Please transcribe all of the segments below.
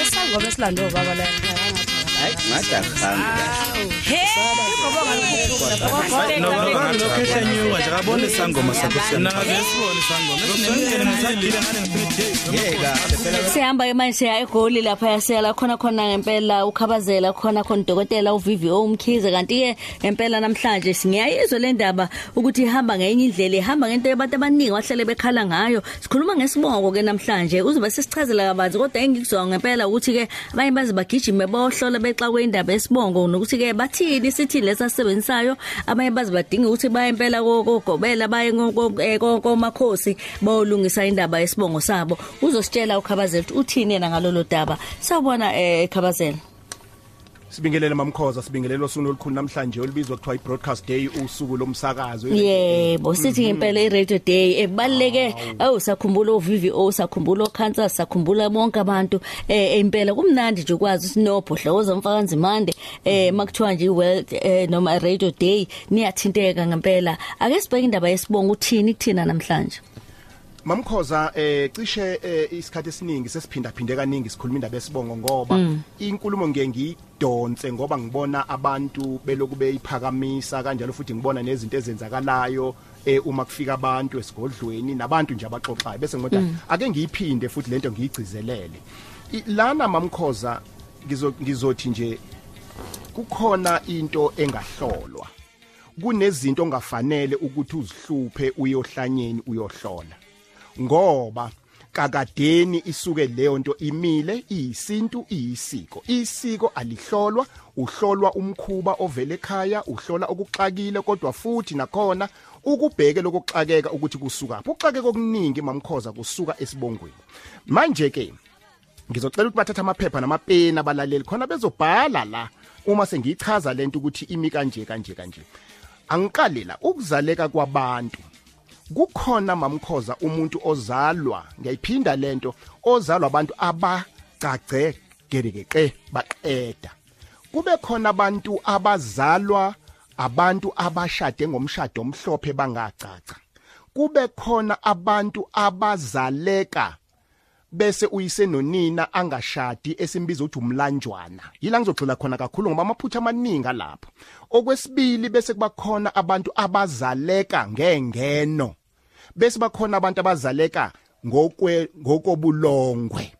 Esangoma esilando baba la. Hayi ngadakhanga Hey, ngoba Nobaba lokho ehlenyuka nje akabone isangoma sakho sena ngabe sibone isangoma esingene ngisaphila ngane ngifike yeka phela Sihamba ke manje siya egoli lapha yasela khona khona ngempela ukhabazela khona khona udokotela uVivio umkhize kanti ke ngempela namhlanje singiyayizwa le ndaba ukuthi ihamba ngenye indlela ihamba ngento yabantu abaningi wahlele bekhala ngayo sikhuluma ngesibongo ke namhlanje uzobe sesichazela kabanzi kodwa engikuzwa ngempela ukuthi ke abanye baze bagijime bohlola bexa kwendaba yesibongo nokuthi ke bathini sithi lesasebenzisayo abanye baze badinga ukuthi baye impela kokugobela baye komakhosi bolungisa indaba yesibongo sabo. Uzositshela ukhabazela ukuthi uthini yena ngalolu daba? Sawubona eh khabazela. Sibingelele mamkhoza sibingelele usuku olukhulu namhlanje olubizwa kuthiwa i-broadcast day usuku lomsakazo. Yebo sithi ngempela i-radio day ebaleke awu sakhumbula uVVO sakhumbula uKansas sakhumbula bonke abantu eh impela kumnandi nje ukwazi sinopho hlokoza mfakanzi mande eh makuthiwa nje world eh, noma radio day niyathinteka ngempela. Ake sibheke indaba yesibongo uthini kuthina namhlanje? Mamkhoza eh cishe eh, isikhathi esiningi sesiphinda phinde kaningi sikhuluma indaba yesibongo ngoba inkulumo ngiye ngidonse ngoba ngibona abantu beloku beyiphakamisa kanjalo futhi ngibona nezinto ezenzakalayo eh uma kufika abantu esigodlweni nabantu nje abaxoxayo. Bese ngoda ake ngiyiphinde futhi lento ngiyigcizelele lana mamkhoza ngizo ngizothi nje kukhona into engahlolwa. Kunezinto ongafanele ukuthi uzihluphe uyohlanyeni uyohlola. Ngoba kakadeni isuke leyo nto imile iyisintu iyisiko. Isiko alihlolwa uhlolwa umkhuba ovela ekhaya uhlola okuxakile kodwa futhi nakhona ukubheke lokuxakeka ukuthi kusuka ukuxakeka okuningi mamkhoza kusuka esibongweni. Manje ke ngizocela ukuthi bathathe amaphepha namapeni abalaleli. Khona bezobhala la uma sengiyichaza lento ukuthi imi kanje kanje kanje. Angiqale la ukuzaleka kwabantu kukhona mamkhoza umuntu ozalwa ngiyayiphinda lento ozalwa abantu abacace gerekeqe baqeda. Kube khona abantu abazalwa abantu abashade ngomshado omhlophe bangacaca. Kube khona abantu abazaleka bese uyise nonina angashadi esimbiza ukuthi umlanjwana. Yila ngizogxila khona kakhulu ngoba amaphutha amaningi lapho okwesibili bese kuba khona abantu abazaleka ngengeno. Bese bakhona abantu abazaleka ngokwe ngokobulongwe.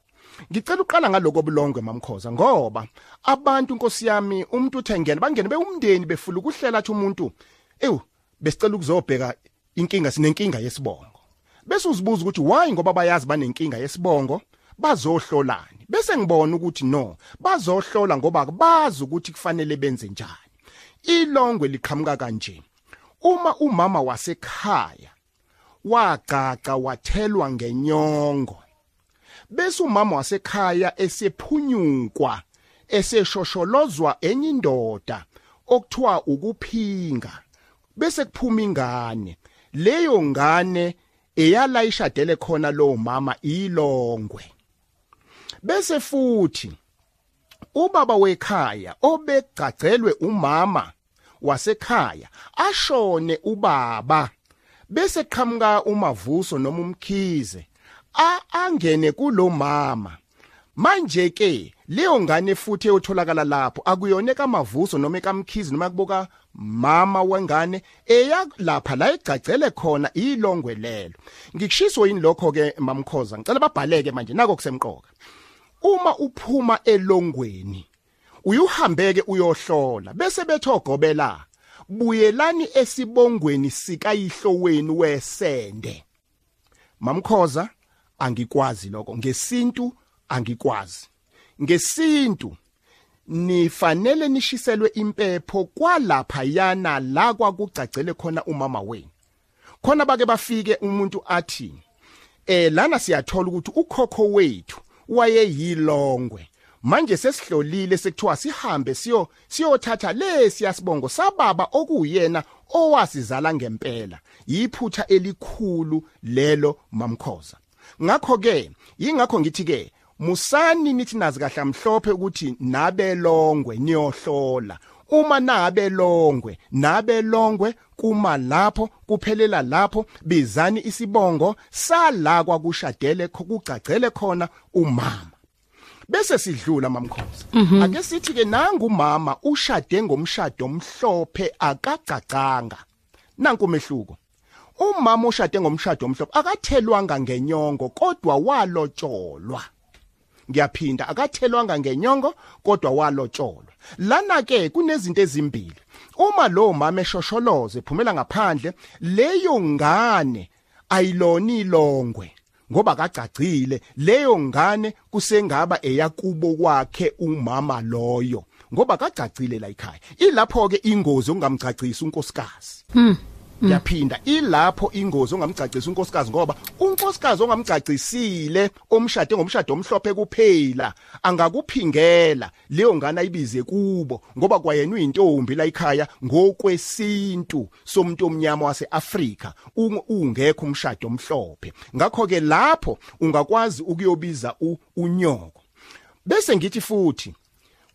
Ngicela uqala ngaloko bulongwe mamkhoza ngoba abantu inkosi yami umuntu uthengena bangene bewumndeni befula ukuhlela athi umuntu ewu besicela ukuzobheka inkinga sinenkinga yesibongo. Bese uzibuza ukuthi why? Ngoba bayazi banenkinga yesibongo bazohlolani. Bese ngibona ukuthi no bazohlola ngoba bazi ukuthi kufanele benze njani. Ilongwe liqhamuka kanje. Uma umama wasekhaya wagaca wathelwa ngenyongo. Bese umama wasekhaya esephunyukwa eseshosholozwa enye indoda okuthiwa ukuphinga. Bese kuphuma ingane. Leyo ngane eyala ishadele khona lo mama ilongwe. Bese futhi ubaba wekhaya obegcacelwe umama wasekhaya ashone ubaba. Bese qhamuka umavuso noma umkhize a angene kulomama manje ke leyo ngane futhi eyotholakala lapho akuyona kamavuso noma ekamkhizi noma kuboka mama wengane eya lapha la egcagcele khona ilongwe lelo. Ngikushiso yini lokho ke mamkhoza? Ngicela babhaleke manje nako kusemqoka. Uma uphuma elongweni uyuhambeke uyohlola bese bethogobela buyelani esibongweni sikayihlo wenu wesende? Mamkhoza angikwazi lokho. Ngesintu angikwazi. Ngesintu nifanele nishiselwe impepho kwalapha yana la kwakucagcele khona umama wenu. Khona bake bafike umuntu athi eh lana siyathola ukuthi ukhokho wethu wayeyilongwe. Manje sesihlolile sekuthiwa sihambe siyo siyothatha lesi yasibongo sababa okuyena owasizala ngempela. Yiphutha elikhulu lelo mamkhoza. Ngakho ke yingakho ngithi ke musani nithi nazi kahle mhlophe ukuthi nabelongwe niyohlola. Uma nabelongwe nabelongwe kuma lapho kuphelela lapho bizani isibongo sala kwakushadele kucagcele khona umama. Bese sidlula mamkhosi ake sithi ke nangu mama ushade ngomshado omhlophe akagcagcanga nanku mehluko umama oshade ngomshado omhlophe akathelwanga ngenyongo kodwa walotsholwa ngiyaphinda akathelwanga ngenyongo kodwa walotsholwa lana ke kunezinto ezimbili. Uma lo mama eshosholoze phumela ngaphandle leyo ngane ayiloni ilongwe. Ngoba kagcagcile leyo ngane kusengaba eyakubo kwakhe umama loyo. Ngoba kagcagcile la ekhaya. Ilapho ke ingozi ongamgcagcisa unkosikazi. Ngiyaphinda ilapho ingozi ongamgcagcisa unkosikazi ngoba unkosikazi ongamgcacisile omshade ngomshado omhlophe kuphela angakuphingela leyo ngane ayibize kubo ngoba kwayena uyintombi la ekhaya ngokwesintu somuntu omnyama waseAfrika ungekho umshado omhlophe. Ngakho ke lapho ungakwazi ukuyobiza unyoko. Bese ngithi futhi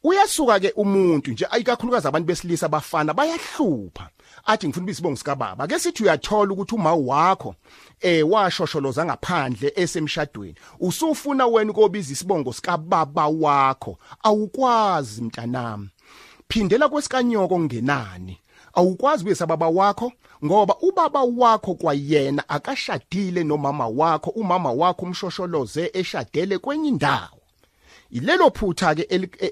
uyasuka ke umuntu nje ayikakhulukazi abantu besilisa abafana bayahlupha. Athi ngifuna ubisibongo sika baba ke sithi uyathola ukuthi uma wakho eh washosholoza ngaphandle esemshadweni. Usufuna wena ukobiza isibongo sika baba wakho. Awukwazi mntanami. Phindela kwesikanyoko ngenani awukwazi kuyesa baba wakho ngoba ubaba wakho kwayena akashadile nomama wakho. Umama wakho umshosholoze eshadele kwenye indawo. Ilelo phutha ke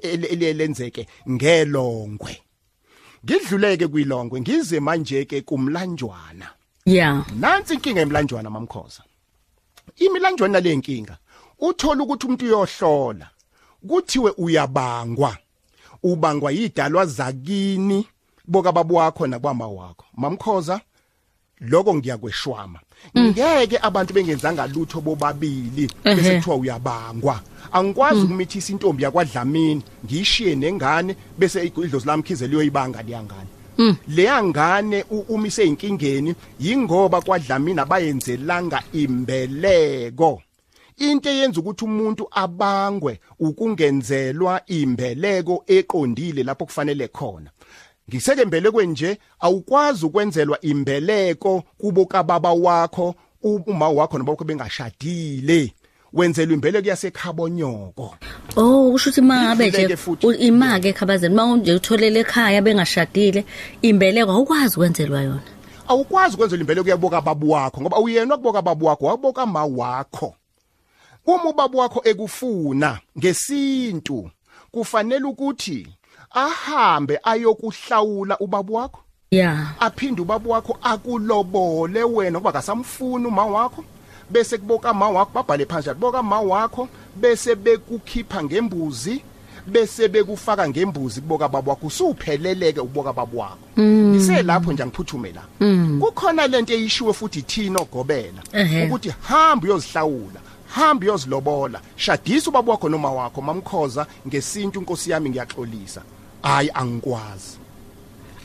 eliyelenzeke ngelongwe. Ngidluleke kwilongwe ngize manje ke kumlanjwana. Yeah. Nansi inkinga emlanjwana mamkhoza? Imilanjwana lenkinga uthola ukuthi umuntu uyohlola kuthiwe uyabangwa. Ubangwa yidalwa zakini boka babu wakho nakwama wakho. Mamkhoza? Lokho ngiyakweshwama. Ngeke abantu bengenzanga lutho bobabili bese kuthiwa uyabangwa. Angikwazi ukumithisa intombi yakwadlamini ngiyishiye nengane bese idlozi lami khize liyoyibanga liyangane leya ngane umise inkingeni yingoba kwadlamini abayenzelanga imbeleko. Into eyenza ukuthi umuntu abangwe ukungenzelwa imbeleko eqondile lapho kufanele khona. Ngiseke mbelekweni nje awukwazi ukwenzelwa imbeleko kubo kababa wakho uma wakho nobakho bengashadile. Wenzelwa imbeleko yasekhabonyoko. Oh kusho ukuthi mangabe Ngidluleke nje futhi. u- imake ekhabazeni manje utholele ekhaya bengashadile imbeleko awukwazi ukwenzelwa yona? Awukwazi ukwenzelwa imbeleko yaboka babu wakho ngoba uyena wakuboka babu wakho waboka ma wakho. Uma ubaba wakho ekufuna ngesintu kufanele ukuthi ahambe ayokuhlawula ubaba wakho? Yeah aphinde ubaba wakho akulobole wena kuba kasamfuni uma wakho? Bese kuboka ma wakho babhale phansi boka ma wakho bese bekukhipha ngembuzi bese bekufaka ngembuzi kuboka baba wakho usupheleleke uboka baba wakho. Ngiselapho nje ngiphuthume la kukhona lento eyishiwe futhi thina ogobela ukuthi hamba uyozihlawula hamba uyozilobola shadisa ubaba wakho noma wakho mamkhoza ngesintu inkosi yami ngiyaxolisa. Hayi angikwazi.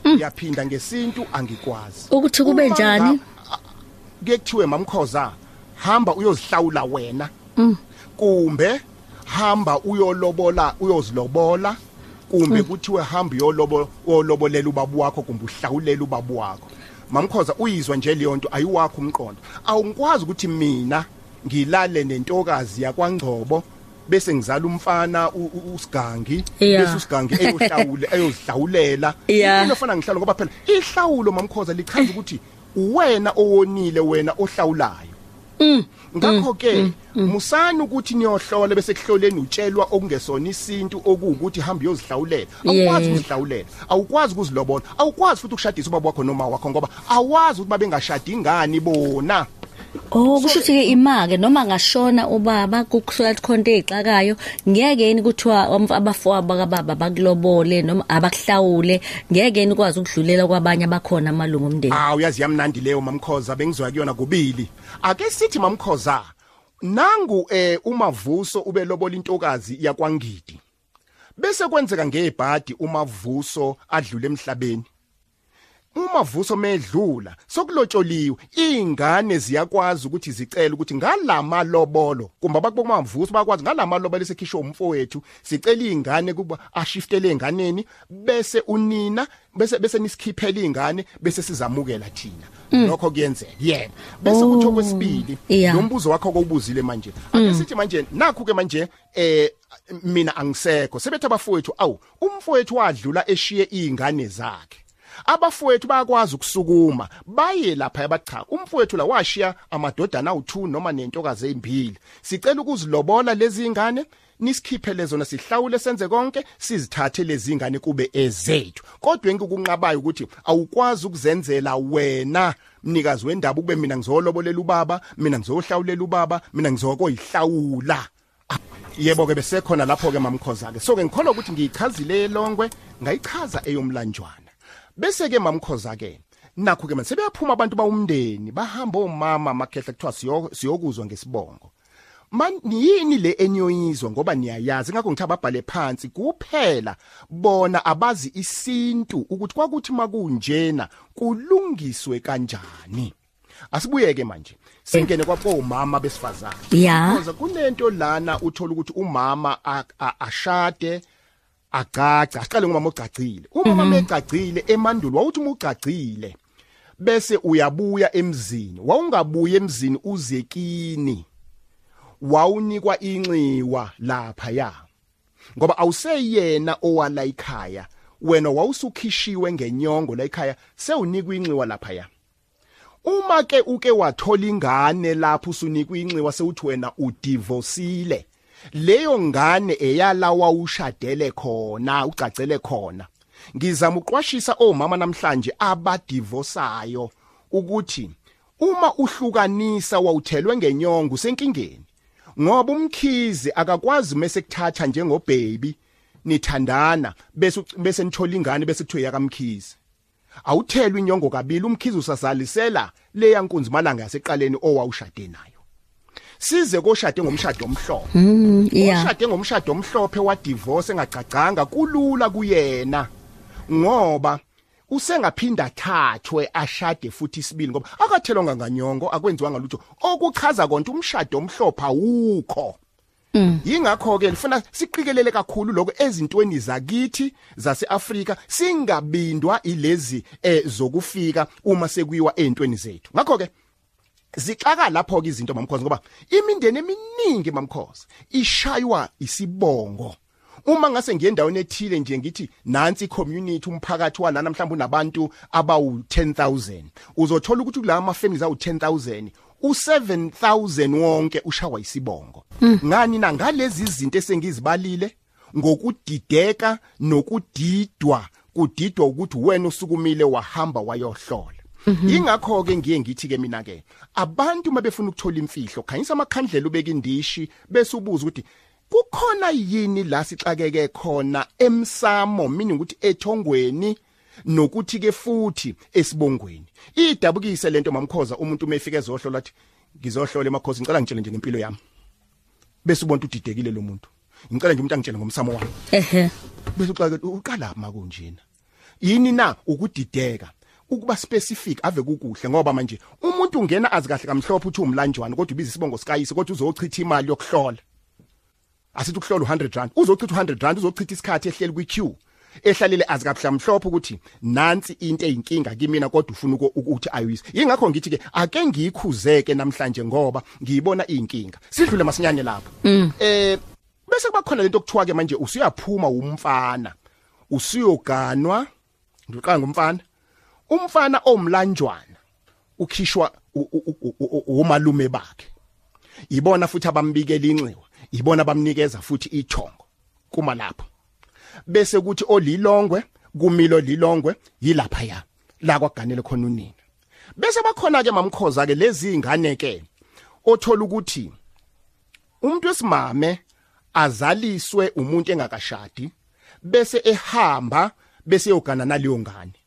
Ngiyaphinda ngesintu angikwazi. Ukuthi kube Uma njani? nga- kuye kuthiwe mamkhoza hamba uyozihlawula wena. Kumbe hamba uyolobola uyozilobola. Kumbe kuthiwe hamba uyolobo uyolobolela ubaba wakho kumbe uhlawulela ubaba wakho. Mamkhoza uyizwa nje leyo nto ayiwakho umqondo. Awungikwazi ukuthi mina ngilale nentokazi yakwangcobo. Bese ngizala umfana usigangi bese usigangi eyohlawule eyozihlawulela into efana ngihlalo ngoba phela ihlawulo mamkhoza lichaza ukuthi uwena owonile wena ohlawulayo. Ngakho ke musani ukuthi niyohlola bese kuhloleni utshelwa okungesona isintu okuwukuthi hamba uyozihlawulela awukwazi ukuzihlawulela awukwazi ukuzilobola awukwazi futhi ukushadisa ubaba wakho noma wakho ngoba awazi ukuthi babengashadi ngani bona. Oh kusho ukuthi ke imake noma ngashona ubaba kukusula khonto ezixakayo ngeke yini kuthiwa umf- abafowabo bakababa bakulobole noma abakuhlawule ngeke yini ukwazi ukudlulela kwabanye abakhona amalungu omndeni Ah uyazi yamnandi leyo mamkhoza bengizwa kuyona kubili. Ake sithi mamkhoza nangu eh umavuso ubelobola intokazi yakwangidi. Bese kwenzeka ngebhadi umavuso adlule emhlabeni. Uma vuso medlula sokulotsholiwe ingane ziyakwazi ukuthi zicela ukuthi ngalama lobolo kumbe abakuboma vuso bakwazi ngalama lobolo sekhishwe umfowethu sicela ingane kuba ashiftele enganeni bese unina bese bese nisikhiphela ingane bese sizamukela thina. Lokho kuyenzeka yebo. Bese kuthi okwesibili yeah. lo mbuzo wakho okubuzile manje. Ake sithi manje nakho ke manje eh mina angisekho. Sebethe abafowethu awu umfowethu wadlula eshiye izingane zakhe. Abafowethu bayakwazi ukusukuma baye lapha yabacha umfowethu la washiya amadodana awu2 noma nentokazi ezimbili. Sicela ukuzilobola lezi ingane nisikhiphele zona sihlawule senze konke sizithathe lezi ingane kube ezethu. Kodwa engikukunqabayo ukuthi awukwazi ukuzenzela wena mnikazi wendaba kube mina ngizolobolela ubaba mina ngizohlawulela ubaba mina ngizokoyihlawula. Yebo ke besekhona lapho ke mamkhoza ke so ke ngikholwa ukuthi ngiyichazile longwe ngayichaza eyomlanjwana. Bese ke mamkhoza ke nakho ke manje sebeyaphuma abantu bawumndeni bahamba omama makhehla kuthiwa siyo- siyokuzwa ngesibongo. Man yini le eniyoyizwa ngoba niyayazi? Ngakho ngithi ababhale phansi kuphela bona abazi isintu ukuthi kwakuthi makunjena kulungiswe kanjani. Asibuyeke manje singene kwabomama besifazane. Ya. because kunento lana uthola ukuthi umama ashade agaca asiqale ngomama ogcagcile umama megcagcile emandulo wawuthi uma ugcagcile bese uyabuya emzini. Wawungabuya emzini uzekini wawunikwa inxiwa lapha ya ngoba awuseyena owala ekhaya wena wawusukhishiwe ngenyongo la ekhaya sewunikwa inxiwa lapha ya uma ke uke wathola ingane lapho usunikwa inxiwa sewuthi wena udivorceile leyo ngane eyalawa ushadele khona ucacele khona. Ngizama uqwashisa omama namhlanje abadivosayo ukuthi uma uhlukanisa wawuthelwe ngenyongo senkingeni ngoba umkhizi akakwazi mase kuthatha njengobaby nithandana bese uc- bese nithola ingane bese kuthiwe yakamkhizi awuthelwa inyongo kabili umkhizi usazalisela leya nkunzi malanga yaseqaleni owawushade nayo size koshade ngomshado omhlophe. Yeah oshade ngomshado omhlophe wa divorce engacacanga kulula kuyena. Ngoba usengaphinda thathwe ashade futhi isibili ngoba akathelwanga nganyongo akwenziwanga lutho. Okuchaza konke umshado omhlophe awukho. Yingakho ke lifuna siqikelele kakhulu lokho ezintweni zakithi zaseAfrika singabindwa ilezi eh zokufika uma sekuyiwa ezintweni zethu. Ngakho ke zixaka lapho ke izinto mamkhosi ngoba imindeni eminingi mamkhosi ishaywa isibongo. Uma ngase ngiye endaweni ethile nje ngithi nansi community umphakathi walana mhlawumbe unabantu abawu 10000 uzothola ukuthi kulama ma families awu 10000 u7000 wonke ushawa isibongo. Ngani na? Ngalezi izinto esengizibalile ngokudideka nokudidwa. Kudidwa ukuthi wena usukumile wahamba wayohlola. Ingakho ke ngiye ngithi ke mina ke abantu mabefuna ukuthola imfihlo khanyisa amakhandlela ubeka indishi bese ubuza ukuthi kukhona yini la sixakeke khona emsamo? Meaning ukuthi ethongweni nokuthi ke futhi esibongweni? Idabukise lento mamkhoza umuntu umefika ezohlola athi ngizohlola emakhosi ngicela ngitshele nje ngempilo yami. Bese ubona udidekile lo muntu. Ngicela nje umuntu angitshele ngomsamo wami. Ehe. Bese uxake uqala makunjena yini na ukudideka? Ukuba specific ave kukuhle ngoba manje umuntu ungena azi kahle kamhlophe uthi umlanjwana kodwa ubiza isibongo sikayise kodwa uzochitha imali yokuhlola. Asithi ukuhlola u100 rand uzochitha u100 rand uzochitha isikhathi ehleli kwiqueue ehlalele azi kahle mhlophe ukuthi nansi into eyinkinga kimina kodwa ufuna uku- ukuthi ayuyise yingakho ngithi ke ake ngiyikhuzeke namhlanje ngoba ngiyibona inkinga sidlule masinyane lapho. Eh bese kuba khona lento okuthiwa ke manje usuyaphuma umfana usuyoganwa ngiqanga ngumfana umfana omlanjwana ukhishwa umalume bakhe. Ibona futhi abambikela inxiwa ibona abamnikeza futhi ithongo kuma lapho bese kuthi olilongwe kumilo lilongwe yilapha ya la kwaganele khona unina. Bese bakhona ke mamkhoza ke lezi ingane ke othola ukuthi umuntu wesimame azaliswe umuntu engakashadi bese ehamba bese yogana naleyo ngane.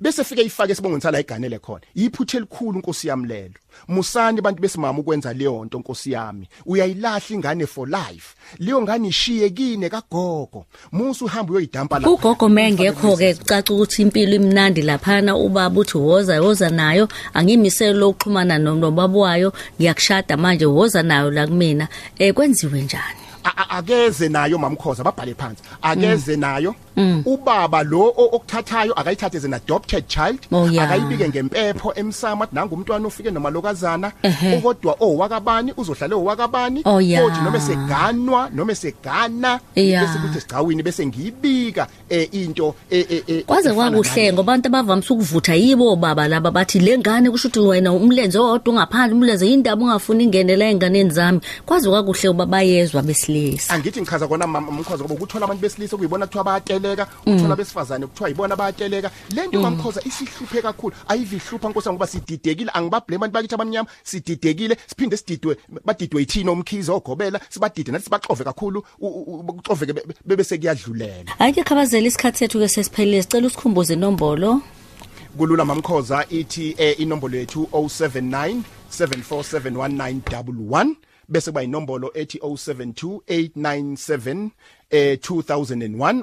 Bese fike ifake isibongo sala iganele khona. Yiphuthe elikhulu inkosi yami lelo. Musani abantu besimama ukwenza leyo nto nkosi yami. Uyayilahla ingane for life. Leyo ngane ishiye kine kagogo. Musu uhamba uyoyidampa la ugogo mengekho ke kucaca ukuthi impilo imnandi laphana. Ubaba uthi woza woza nayo. Angimisele lokuxhumana nobaba wayo. Ngiyakushada manje woza nayo la kumina. Eh kwenziwe njani? A- a- akeze nayo mamkhoza babhale phansi akeze nayo ubaba lo o- okuthathayo akayithathe as an adopted child Oh, ya. akayibike ngempepho emsama athi nanga umntwana ufike nomalokazana Ehhe. kodwa owakabani uzohlala owakabani Oh, ya. kodwa noma seganwa noma segana Ya. bese kuthi sigcawini bese ngiyibika eh, into eh, eh, eh, kwaze efana kwakuhle nale. ngoba abantu abavamise ukuvutha yibo baba laba bathi le ngane kusho ukuthi wena umlenze owodwa ungaphandle umlenze yindaba ungafuni ingenela enganeni zami kwaze kwakuhle uba bayezwa besilisa angithi ngichaza kona mama mkhoza ngoba ukuthola abantu besilisa kuyibona kuthiwa bayateleka ukuthola besifazane kuthiwa yibona bayateleka. Le nto mamkhoza isihluphe kakhulu. Ayivihlupha nkosi ngoba sididekile angibablame abantu bakithi abamnyama sididekile siphinde sididwe badidwe yithini omkhize ogobela sibadide nathi sibaxove kakhulu u- u- u- kuxoveke be- bebe sekuyadlulela. Ayike khabazela isikhathi sethu ke sesiphelile sicela usikhumbuze inombolo. Kulula mamkhoza ithi eh, inombolo yethu 079 7471911 bese kuba inombolo ethi 072 897 eh 2001